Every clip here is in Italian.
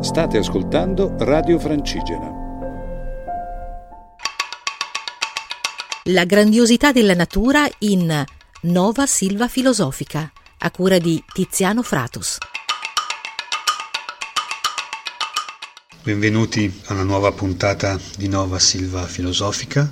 State ascoltando Radio Francigena. La grandiosità della natura in Nova Silva Filosofica, a cura di Tiziano Fratus. Benvenuti a una nuova puntata di Nova Silva Filosofica,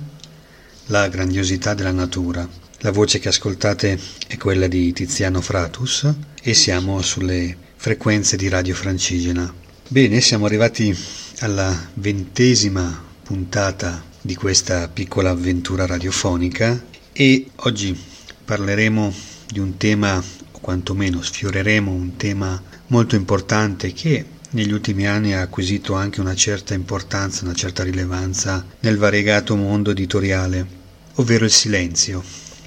la grandiosità della natura. La voce che ascoltate è quella di Tiziano Fratus e siamo sulle frequenze di Radio Francigena. Bene, siamo arrivati alla ventesima puntata di questa piccola avventura radiofonica e oggi parleremo di un tema, o quantomeno sfioreremo un tema molto importante che negli ultimi anni ha acquisito anche una certa importanza, una certa rilevanza nel variegato mondo editoriale, ovvero il silenzio,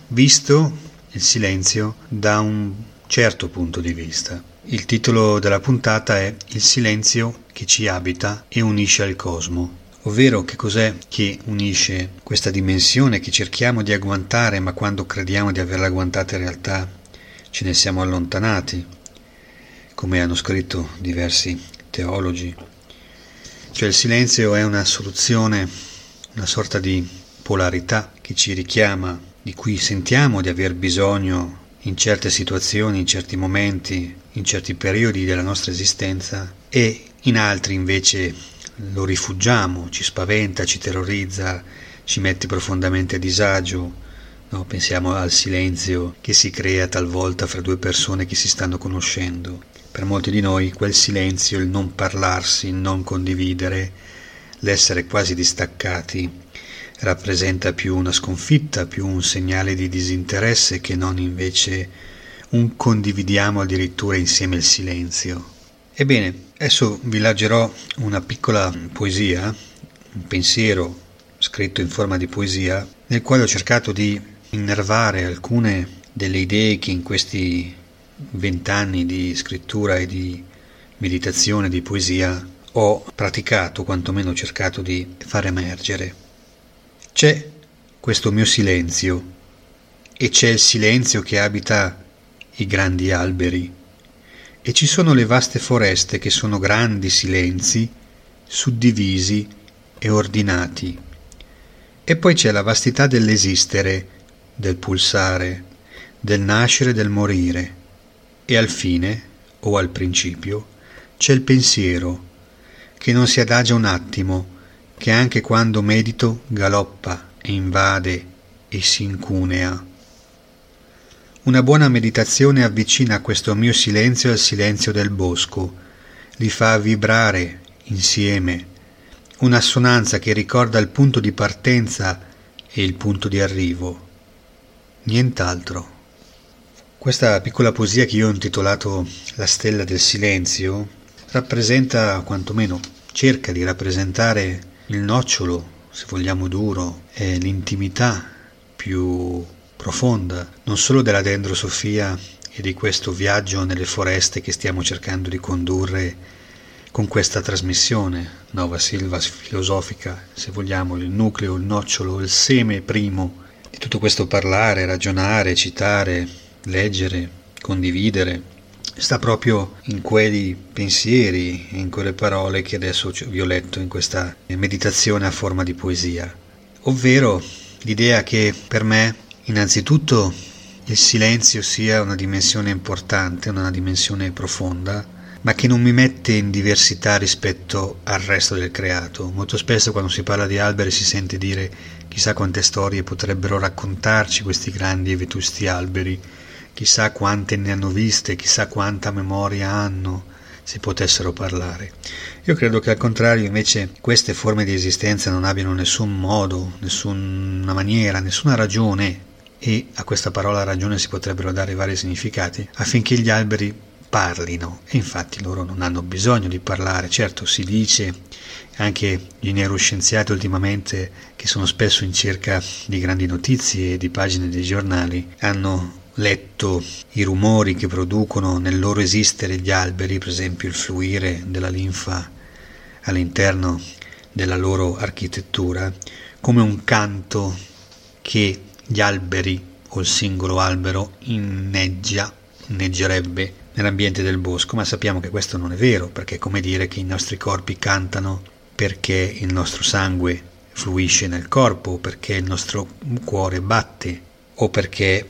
visto il silenzio da un certo punto di vista. Il titolo della puntata è Il silenzio che ci abita e unisce al cosmo. Ovvero che cos'è che unisce questa dimensione che cerchiamo di agguantare ma quando crediamo di averla agguantata in realtà ce ne siamo allontanati, come hanno scritto diversi teologi. Cioè il silenzio è una soluzione, una sorta di polarità che ci richiama, di cui sentiamo di aver bisogno in certe situazioni, in certi momenti, in certi periodi della nostra esistenza e in altri invece lo rifugiamo, ci spaventa, ci terrorizza, ci mette profondamente a disagio. No, pensiamo al silenzio che si crea talvolta fra due persone che si stanno conoscendo. Per molti di noi quel silenzio, il non parlarsi, il non condividere, l'essere quasi distaccati, rappresenta più una sconfitta, più un segnale di disinteresse che non invece un condividiamo addirittura insieme il silenzio. Ebbene, adesso vi leggerò una piccola poesia, un pensiero scritto in forma di poesia, nel quale ho cercato di innervare alcune delle idee che in questi vent'anni di scrittura e di meditazione di poesia ho praticato, quantomeno ho cercato di far emergere. C'è questo mio silenzio e c'è il silenzio che abita i grandi alberi e ci sono le vaste foreste che sono grandi silenzi suddivisi e ordinati. E poi c'è la vastità dell'esistere, del pulsare, del nascere e del morire. E al fine, o al principio, c'è il pensiero, che non si adagia un attimo, che anche quando medito galoppa e invade e si incunea. Una buona meditazione avvicina questo mio silenzio al silenzio del bosco, li fa vibrare insieme, un'assonanza che ricorda il punto di partenza e il punto di arrivo. Nient'altro. Questa piccola poesia che io ho intitolato La stella del silenzio rappresenta, quantomeno cerca di rappresentare il nocciolo, se vogliamo duro, l'intimità più profonda, non solo della dendrosofia e di questo viaggio nelle foreste che stiamo cercando di condurre con questa trasmissione, Nova Silva filosofica, se vogliamo, il nucleo, il nocciolo, il seme primo di tutto questo parlare, ragionare, citare, leggere, condividere, sta proprio in quei pensieri, in quelle parole che adesso vi ho letto in questa meditazione a forma di poesia, ovvero l'idea che per me innanzitutto il silenzio sia una dimensione importante, una dimensione profonda, ma che non mi mette in diversità rispetto al resto del creato. Molto spesso quando si parla di alberi si sente dire chissà quante storie potrebbero raccontarci questi grandi e vetusti alberi, chissà quante ne hanno viste, chissà quanta memoria hanno, se potessero parlare. Io credo che al contrario invece queste forme di esistenza non abbiano nessun modo, nessuna maniera, nessuna ragione, e a questa parola ragione si potrebbero dare vari significati, affinché gli alberi parlino. E infatti loro non hanno bisogno di parlare, certo si dice anche gli neuroscienziati ultimamente che sono spesso in cerca di grandi notizie e di pagine dei giornali hanno letto i rumori che producono nel loro esistere gli alberi, per esempio il fluire della linfa all'interno della loro architettura, come un canto che gli alberi o il singolo albero inneggia, inneggerebbe nell'ambiente del bosco, ma sappiamo che questo non è vero, perché è come dire che i nostri corpi cantano perché il nostro sangue fluisce nel corpo, perché il nostro cuore batte o perché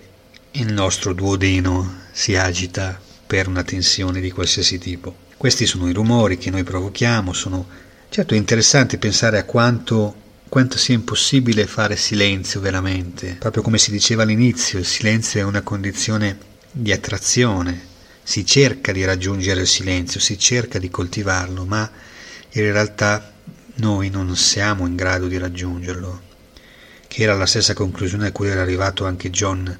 il nostro duodeno si agita per una tensione di qualsiasi tipo. Questi sono i rumori che noi provochiamo, sono certo interessanti pensare a quanto, quanto sia impossibile fare silenzio veramente. Proprio come si diceva all'inizio, il silenzio è una condizione di attrazione, si cerca di raggiungere il silenzio, si cerca di coltivarlo, ma in realtà noi non siamo in grado di raggiungerlo, che era la stessa conclusione a cui era arrivato anche John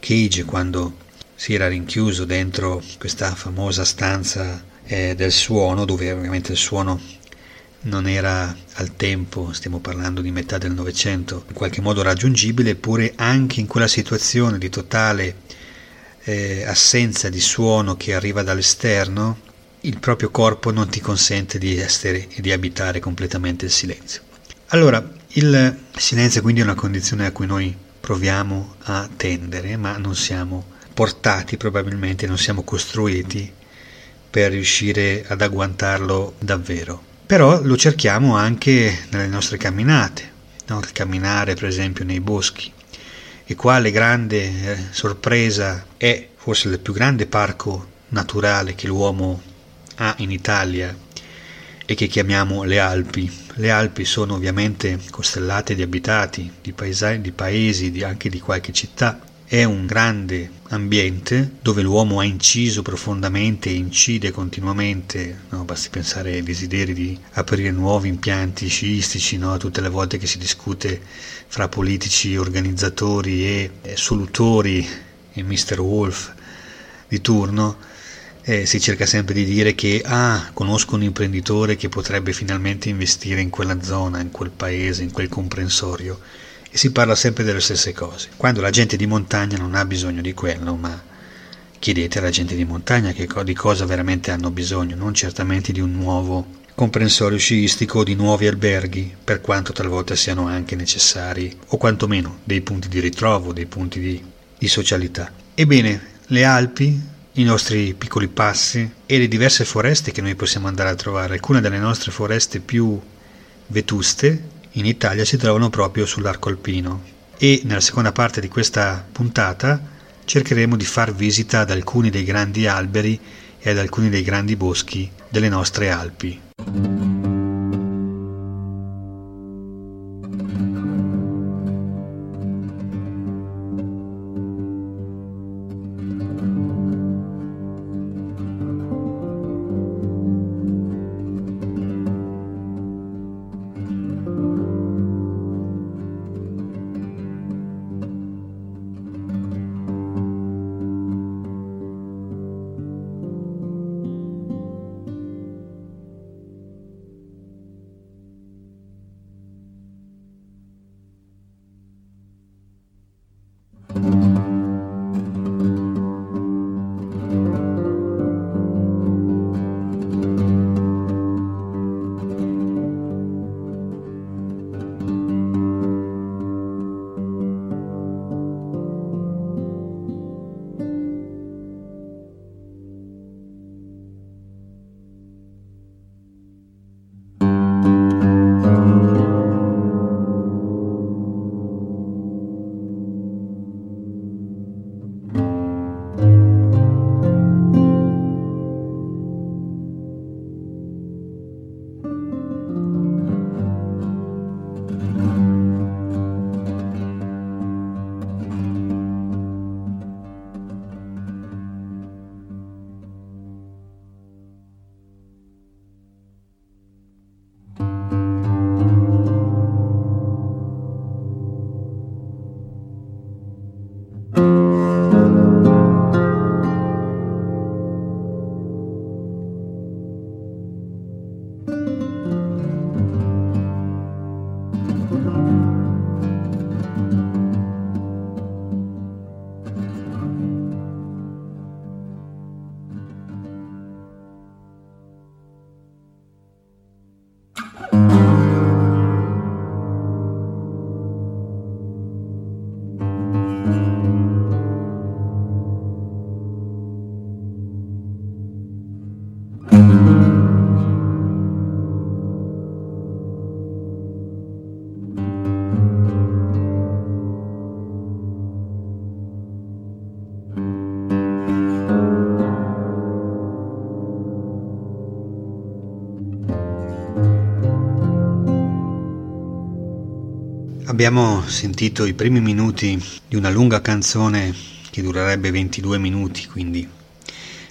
Cage quando si era rinchiuso dentro questa famosa stanza eh, del suono, dove ovviamente il suono non era al tempo, stiamo parlando di metà del Novecento, in qualche modo raggiungibile, eppure anche in quella situazione di totale eh, assenza di suono che arriva dall'esterno, il proprio corpo non ti consente di essere e di abitare completamente il silenzio. Allora, il silenzio quindi è una condizione a cui noi proviamo a tendere, ma non siamo portati probabilmente, non siamo costruiti per riuscire ad agguantarlo davvero. Però lo cerchiamo anche nelle nostre camminate, no? camminare per esempio nei boschi. E quale grande eh, sorpresa è forse il più grande parco naturale che l'uomo ha in Italia e che chiamiamo le Alpi. Le Alpi sono ovviamente costellate di abitati, di, paesi, di paesi di, anche di qualche città. È un grande ambiente dove l'uomo ha inciso profondamente e incide continuamente, no? basti pensare ai desideri di aprire nuovi impianti sciistici, no? tutte le volte che si discute fra politici, organizzatori e solutori e Mr. Wolf di turno, eh, si cerca sempre di dire che ah, conosco un imprenditore che potrebbe finalmente investire in quella zona, in quel paese, in quel comprensorio e si parla sempre delle stesse cose. Quando la gente di montagna non ha bisogno di quello, ma chiedete alla gente di montagna che, di cosa veramente hanno bisogno, non certamente di un nuovo comprensorio sciistico o di nuovi alberghi, per quanto talvolta siano anche necessari, o quantomeno dei punti di ritrovo, dei punti di, di socialità. Ebbene, le Alpi i nostri piccoli passi e le diverse foreste che noi possiamo andare a trovare. Alcune delle nostre foreste più vetuste in Italia si trovano proprio sull'arco alpino e nella seconda parte di questa puntata cercheremo di far visita ad alcuni dei grandi alberi e ad alcuni dei grandi boschi delle nostre Alpi. Abbiamo sentito i primi minuti di una lunga canzone che durerebbe 22 minuti, quindi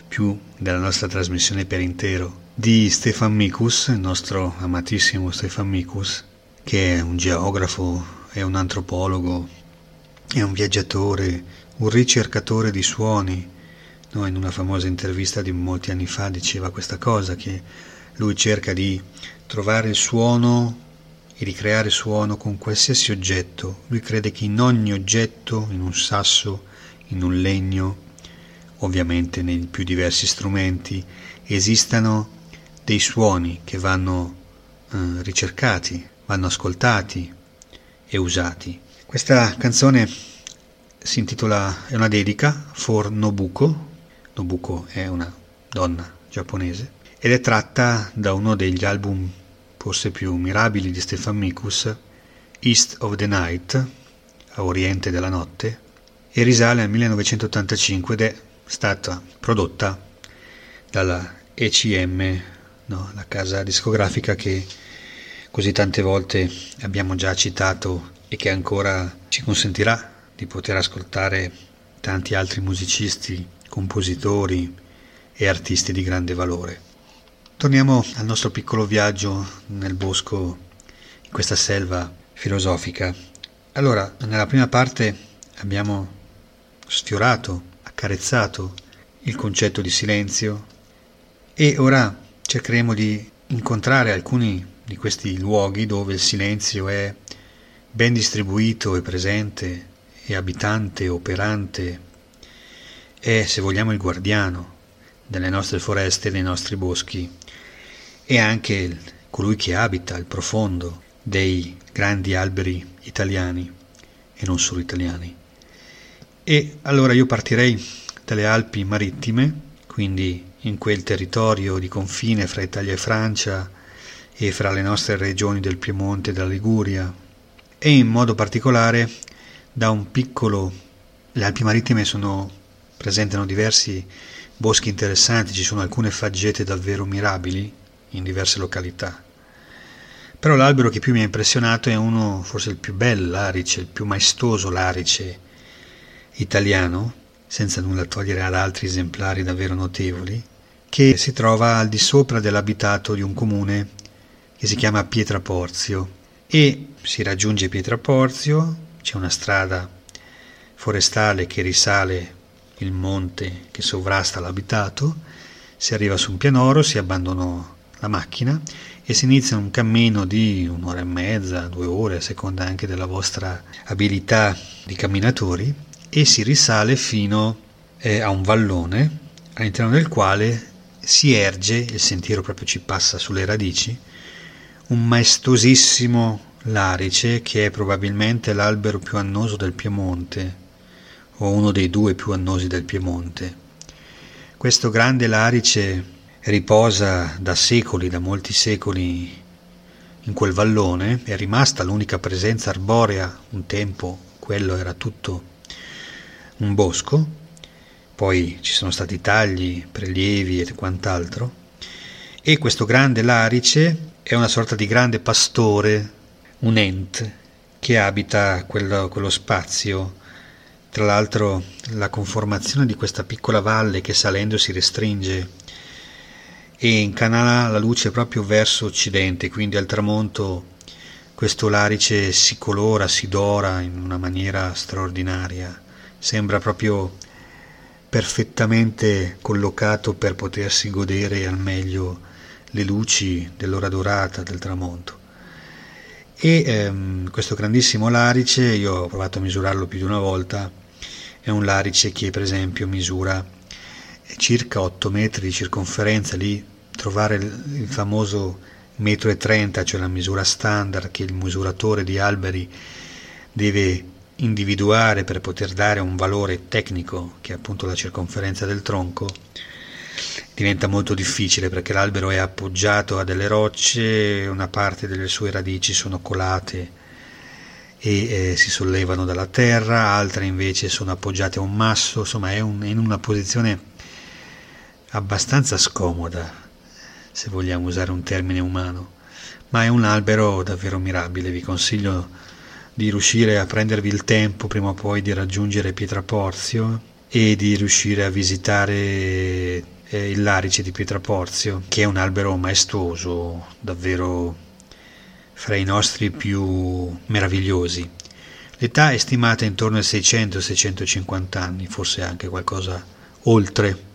più della nostra trasmissione per intero, di Stefan Mikus, il nostro amatissimo Stefan Mikus, che è un geografo, è un antropologo, è un viaggiatore, un ricercatore di suoni. No, in una famosa intervista di molti anni fa diceva questa cosa, che lui cerca di trovare il suono e ricreare suono con qualsiasi oggetto. Lui crede che in ogni oggetto, in un sasso, in un legno, ovviamente nei più diversi strumenti, esistano dei suoni che vanno eh, ricercati, vanno ascoltati e usati. Questa canzone si intitola, è una dedica for Nobuko, Nobuko è una donna giapponese, ed è tratta da uno degli album forse più mirabili di Stefan Mikus, East of the Night, a Oriente della Notte, e risale al 1985 ed è stata prodotta dalla ECM, no, la casa discografica che così tante volte abbiamo già citato e che ancora ci consentirà di poter ascoltare tanti altri musicisti, compositori e artisti di grande valore. Torniamo al nostro piccolo viaggio nel bosco, in questa selva filosofica. Allora, nella prima parte abbiamo sfiorato, accarezzato il concetto di silenzio e ora cercheremo di incontrare alcuni di questi luoghi dove il silenzio è ben distribuito e presente e abitante, operante, è, se vogliamo, il guardiano delle nostre foreste e dei nostri boschi e anche colui che abita il profondo dei grandi alberi italiani e non solo italiani. E allora io partirei dalle Alpi marittime, quindi in quel territorio di confine fra Italia e Francia e fra le nostre regioni del Piemonte e della Liguria, e in modo particolare da un piccolo... Le Alpi marittime sono, presentano diversi boschi interessanti, ci sono alcune faggete davvero mirabili, in diverse località. Però l'albero che più mi ha impressionato è uno, forse il più bello larice, il più maestoso larice italiano, senza nulla togliere ad altri esemplari davvero notevoli, che si trova al di sopra dell'abitato di un comune che si chiama Pietraporzio e si raggiunge Pietraporzio, c'è una strada forestale che risale il monte che sovrasta l'abitato, si arriva su un pianoro, si abbandonò la macchina e si inizia un cammino di un'ora e mezza, due ore, a seconda anche della vostra abilità di camminatori, e si risale fino eh, a un vallone all'interno del quale si erge, il sentiero proprio ci passa sulle radici, un maestosissimo larice che è probabilmente l'albero più annoso del Piemonte o uno dei due più annosi del Piemonte. Questo grande larice riposa da secoli, da molti secoli in quel vallone, è rimasta l'unica presenza arborea, un tempo quello era tutto un bosco, poi ci sono stati tagli, prelievi e quant'altro, e questo grande larice è una sorta di grande pastore, un ent, che abita quello, quello spazio. Tra l'altro la conformazione di questa piccola valle che salendo si restringe e incanala la luce proprio verso occidente, quindi al tramonto questo larice si colora, si dora in una maniera straordinaria, sembra proprio perfettamente collocato per potersi godere al meglio le luci dell'ora dorata del tramonto. E ehm, questo grandissimo larice, io ho provato a misurarlo più di una volta, è un larice che per esempio misura circa 8 metri di circonferenza, lì trovare il famoso metro e 30, cioè la misura standard che il misuratore di alberi deve individuare per poter dare un valore tecnico, che è appunto la circonferenza del tronco, diventa molto difficile perché l'albero è appoggiato a delle rocce, una parte delle sue radici sono colate e eh, si sollevano dalla terra, altre invece sono appoggiate a un masso, insomma è, un, è in una posizione abbastanza scomoda, se vogliamo usare un termine umano, ma è un albero davvero mirabile, vi consiglio di riuscire a prendervi il tempo prima o poi di raggiungere Pietraporzio e di riuscire a visitare eh, il Larice di Pietraporzio, che è un albero maestoso, davvero fra i nostri più meravigliosi. L'età è stimata intorno ai 600-650 anni, forse anche qualcosa oltre.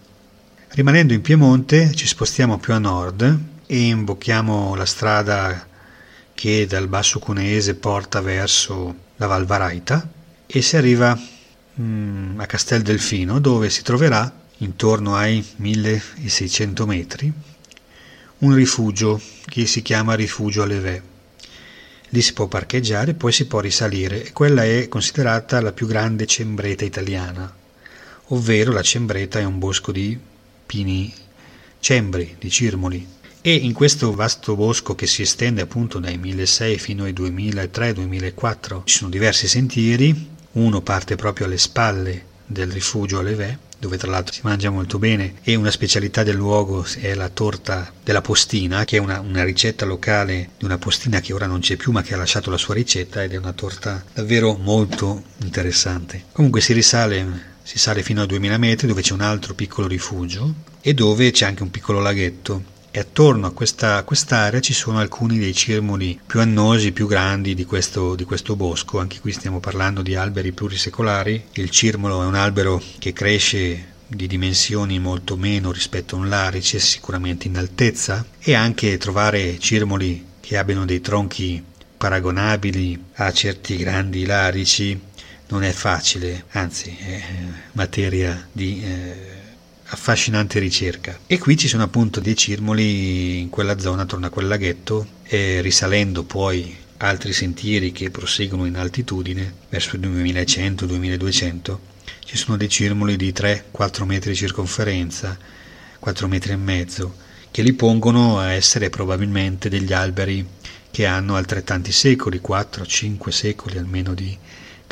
Rimanendo in Piemonte ci spostiamo più a nord e imbocchiamo la strada che dal Basso Cuneese porta verso la Val Varaita e si arriva mm, a Castel Delfino dove si troverà intorno ai 1600 metri un rifugio che si chiama Rifugio Levé Lì si può parcheggiare, poi si può risalire e quella è considerata la più grande cembreta italiana, ovvero la cembreta è un bosco di pini cembri, di cirmoli. E in questo vasto bosco che si estende appunto dai 1600 fino ai 2003-2004 ci sono diversi sentieri, uno parte proprio alle spalle del rifugio Alevè dove tra l'altro si mangia molto bene e una specialità del luogo è la torta della postina, che è una, una, ricetta locale di una postina che ora non c'è più ma che ha lasciato la sua ricetta ed è una torta davvero molto interessante. Comunque si risale si sale fino a 2000 metri dove c'è un altro piccolo rifugio e dove c'è anche un piccolo laghetto e attorno a questa quest'area ci sono alcuni dei cirmoli più annosi, più grandi di questo, di questo bosco. Anche qui stiamo parlando di alberi plurisecolari. Il cirmolo è un albero che cresce di dimensioni molto meno rispetto a un larice, sicuramente in altezza, e anche trovare cirmoli che abbiano dei tronchi paragonabili a certi grandi larici non è facile, anzi è materia di eh, affascinante ricerca. E qui ci sono appunto dei cirmoli in quella zona attorno a quel laghetto e risalendo poi altri sentieri che proseguono in altitudine verso il 2100-2200 ci sono dei cirmoli di 3-4 metri di circonferenza, 4 metri e mezzo, che li pongono a essere probabilmente degli alberi che hanno altrettanti secoli, 4-5 secoli almeno di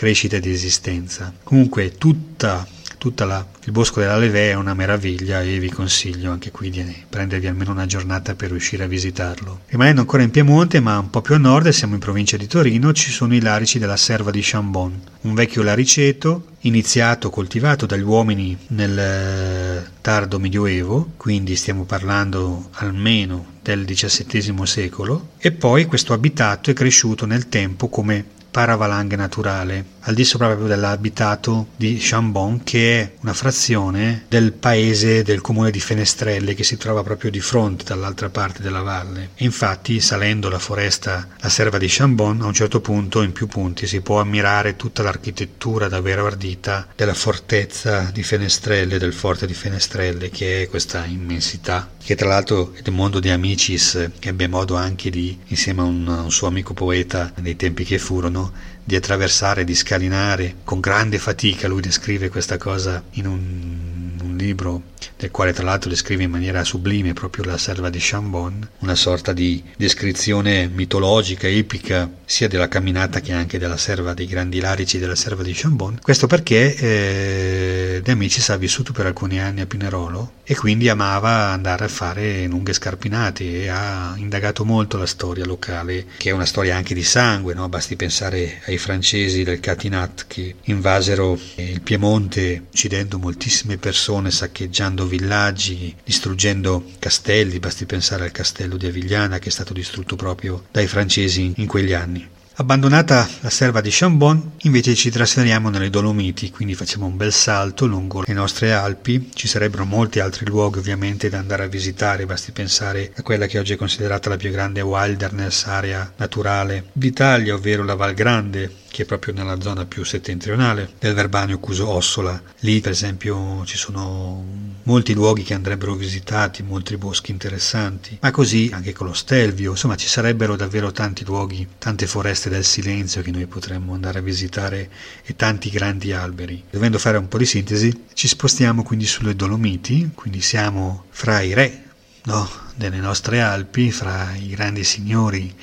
crescita e di esistenza. Comunque tutta tutta la, il bosco della Levè è una meraviglia e vi consiglio anche qui di prendervi almeno una giornata per riuscire a visitarlo. Rimanendo ancora in Piemonte, ma un po' più a nord, siamo in provincia di Torino, ci sono i larici della serva di Chambon, un vecchio lariceto iniziato, coltivato dagli uomini nel eh, tardo medioevo, quindi stiamo parlando almeno del XVII secolo, e poi questo abitato è cresciuto nel tempo come paravalanghe naturale, al di sopra proprio dell'abitato di Chambon, che è una frazione del paese del comune di Fenestrelle che si trova proprio di fronte dall'altra parte della valle. infatti, salendo la foresta, la serva di Chambon, a un certo punto, in più punti, si può ammirare tutta l'architettura davvero ardita della fortezza di Fenestrelle, del forte di Fenestrelle, che è questa immensità, che tra l'altro è del mondo di Amicis, che ebbe modo anche di, insieme a un, un suo amico poeta, nei tempi che furono, di attraversare, di scalinare con grande fatica. Lui descrive questa cosa in un, un libro del quale tra l'altro descrive in maniera sublime proprio la serva di Chambon, una sorta di descrizione mitologica, epica, sia della camminata che anche della serva, dei grandi larici della serva di Chambon. Questo perché eh, De Amicis ha vissuto per alcuni anni a Pinerolo e quindi amava andare a fare lunghe scarpinate e ha indagato molto la storia locale, che è una storia anche di sangue, no? basti pensare ai francesi del Catinat che invasero il Piemonte uccidendo moltissime persone, saccheggiando villaggi, distruggendo castelli, basti pensare al castello di Avigliana che è stato distrutto proprio dai francesi in quegli anni. Abbandonata la serva di Chambon, invece ci trasferiamo nelle Dolomiti, quindi facciamo un bel salto lungo le nostre Alpi. Ci sarebbero molti altri luoghi ovviamente da andare a visitare, basti pensare a quella che oggi è considerata la più grande wilderness, area naturale d'Italia, ovvero la Val Grande, che è proprio nella zona più settentrionale del Verbanio Cuso Ossola. Lì, per esempio, ci sono molti luoghi che andrebbero visitati, molti boschi interessanti, ma così anche con lo Stelvio, insomma, ci sarebbero davvero tanti luoghi, tante foreste del silenzio che noi potremmo andare a visitare e tanti grandi alberi. Dovendo fare un po' di sintesi, ci spostiamo quindi sulle Dolomiti, quindi siamo fra i re no, delle nostre Alpi, fra i grandi signori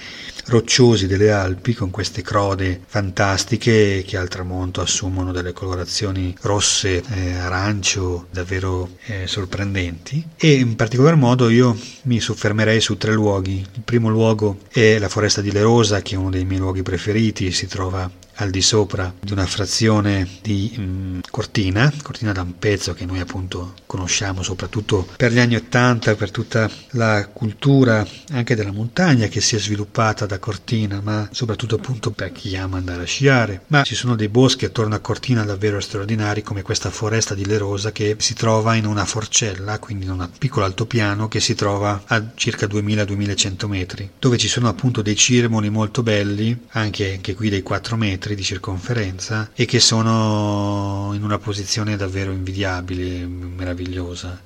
rocciosi delle Alpi con queste crode fantastiche che al tramonto assumono delle colorazioni rosse, eh, arancio, davvero eh, sorprendenti e in particolar modo io mi soffermerei su tre luoghi. Il primo luogo è la foresta di Lerosa che è uno dei miei luoghi preferiti, si trova al di sopra di una frazione di mh, mm, Cortina, Cortina da un pezzo che noi appunto conosciamo soprattutto per gli anni Ottanta, per tutta la cultura anche della montagna che si è sviluppata da Cortina, ma soprattutto appunto per chi ama andare a sciare. Ma ci sono dei boschi attorno a Cortina davvero straordinari come questa foresta di Lerosa che si trova in una forcella, quindi in un piccolo altopiano che si trova a circa 2000-2100 metri, dove ci sono appunto dei cirmoli molto belli, anche, anche qui dei 4 metri, metri di circonferenza e che sono in una posizione davvero invidiabile, meravigliosa,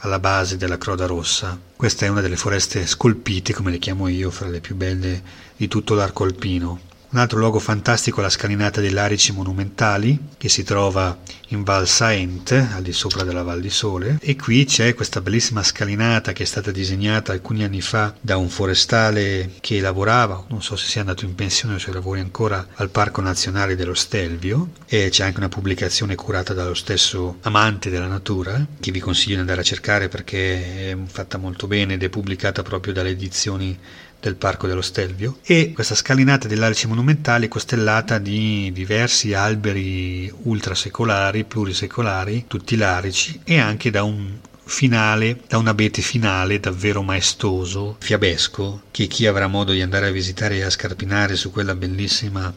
alla base della Croda Rossa. Questa è una delle foreste scolpite, come le chiamo io, fra le più belle di tutto l'arco alpino. Un altro luogo fantastico è la scalinata dei Larici Monumentali, che si trova in Val Saent, al di sopra della Val di Sole, e qui c'è questa bellissima scalinata che è stata disegnata alcuni anni fa da un forestale che lavorava, non so se sia andato in pensione o se lavori ancora al Parco Nazionale dello Stelvio, e c'è anche una pubblicazione curata dallo stesso amante della natura, che vi consiglio di andare a cercare perché è fatta molto bene ed è pubblicata proprio dalle edizioni del Parco dello Stelvio e questa scalinata dell'Alice Monumentale è costellata di diversi alberi ultrasecolari, plurisecolari, tutti larici e anche da un finale, da un abete finale davvero maestoso, fiabesco, che chi avrà modo di andare a visitare e a scarpinare su quella bellissima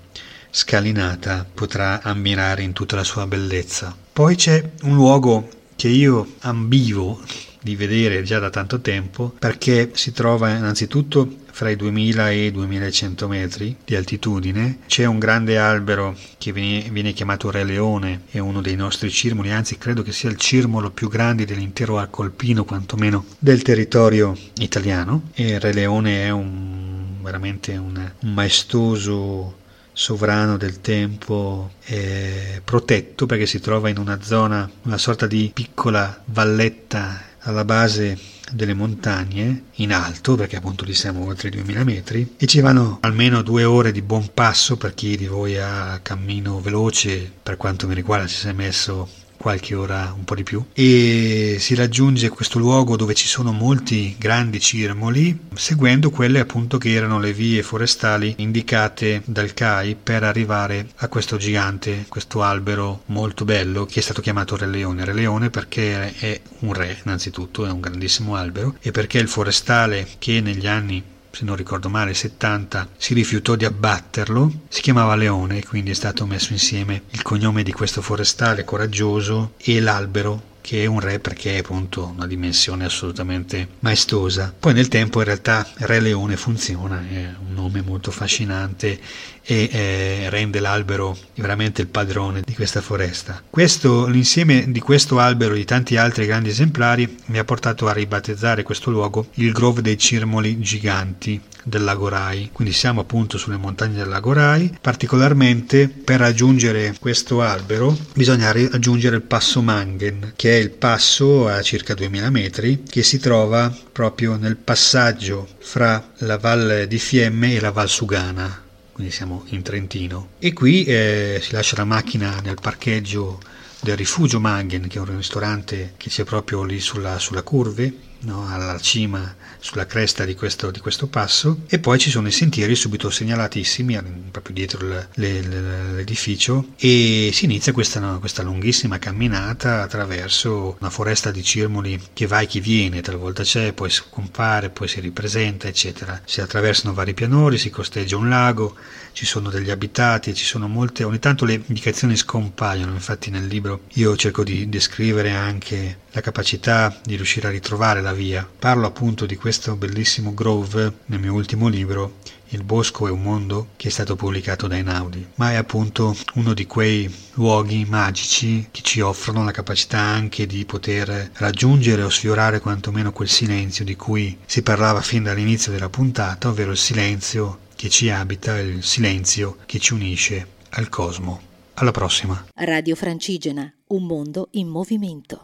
scalinata potrà ammirare in tutta la sua bellezza. Poi c'è un luogo che io ambivo di vedere già da tanto tempo perché si trova innanzitutto fra i 2000 e i 2100 metri di altitudine. C'è un grande albero che viene, chiamato Re Leone, è uno dei nostri cirmoli, anzi credo che sia il cirmolo più grande dell'intero arco alpino, quantomeno del territorio italiano. E Re Leone è un, veramente un, un maestoso sovrano del tempo eh, protetto perché si trova in una zona, una sorta di piccola valletta alla base delle montagne in alto perché appunto lì siamo oltre i 2000 metri e ci vanno almeno due ore di buon passo per chi di voi ha cammino veloce per quanto mi riguarda ci si è messo qualche ora un po' di più e si raggiunge questo luogo dove ci sono molti grandi cirmoli seguendo quelle appunto che erano le vie forestali indicate dal CAI per arrivare a questo gigante, questo albero molto bello che è stato chiamato Re Leone. Re Leone perché è un re innanzitutto, è un grandissimo albero e perché il forestale che negli anni se non ricordo male 70, si rifiutò di abbatterlo, si chiamava Leone, quindi è stato messo insieme il cognome di questo forestale coraggioso e l'albero che è un re perché è appunto una dimensione assolutamente maestosa. Poi nel tempo in realtà Re Leone funziona, è un nome molto affascinante e eh, rende l'albero veramente il padrone di questa foresta. Questo, l'insieme di questo albero e di tanti altri grandi esemplari mi ha portato a ribattezzare questo luogo il Grove dei Cirmoli Giganti del Lago Rai. Quindi siamo appunto sulle montagne del Lago Rai. Particolarmente per raggiungere questo albero bisogna raggiungere il passo Mangen, che è il passo a circa 2000 metri che si trova proprio nel passaggio fra la Val di Fiemme e la Val Sugana quindi siamo in Trentino. E qui eh, si lascia la macchina nel parcheggio del Rifugio Mangen, che è un ristorante che c'è proprio lì sulla, sulla curve, no? alla cima, sulla cresta di questo, di questo, passo, e poi ci sono i sentieri subito segnalatissimi, proprio dietro le, le, l'edificio, e si inizia questa, no, questa, lunghissima camminata attraverso una foresta di cirmoli che va e che viene, talvolta c'è, poi scompare, poi si ripresenta, eccetera. Si attraversano vari pianori, si costeggia un lago, ci sono degli abitati, ci sono molte, ogni tanto le indicazioni scompaiono, infatti nel libro io cerco di descrivere anche la capacità di riuscire a ritrovare la via. Parlo appunto di questo bellissimo Grove nel mio ultimo libro, Il bosco è un mondo, che è stato pubblicato da Einaudi, ma è appunto uno di quei luoghi magici che ci offrono la capacità anche di poter raggiungere o sfiorare quantomeno quel silenzio di cui si parlava fin dall'inizio della puntata, ovvero il silenzio che ci abita, il silenzio che ci unisce al cosmo. Alla prossima. Radio Francigena, un mondo in movimento.